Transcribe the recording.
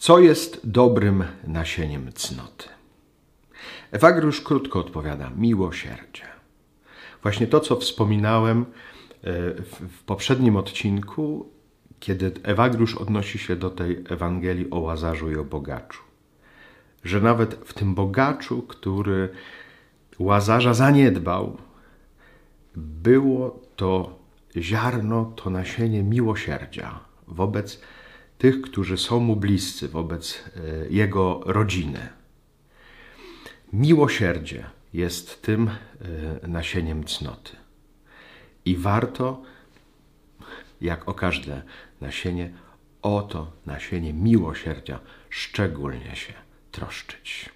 Co jest dobrym nasieniem cnoty? Ewagriusz krótko odpowiada: miłosierdzie. Właśnie to, co wspominałem e, w poprzednim odcinku, kiedy Ewagriusz odnosi się do tej Ewangelii o Łazarzu i o bogaczu. Że nawet w tym bogaczu, który Łazarza zaniedbał, było to ziarno, to nasienie miłosierdzia wobec tych, którzy są mu bliscy, wobec e, jego rodziny. Miłosierdzie jest tym e, nasieniem cnoty. I warto, jak o każde nasienie, o to nasienie miłosierdzia szczególnie się troszczyć.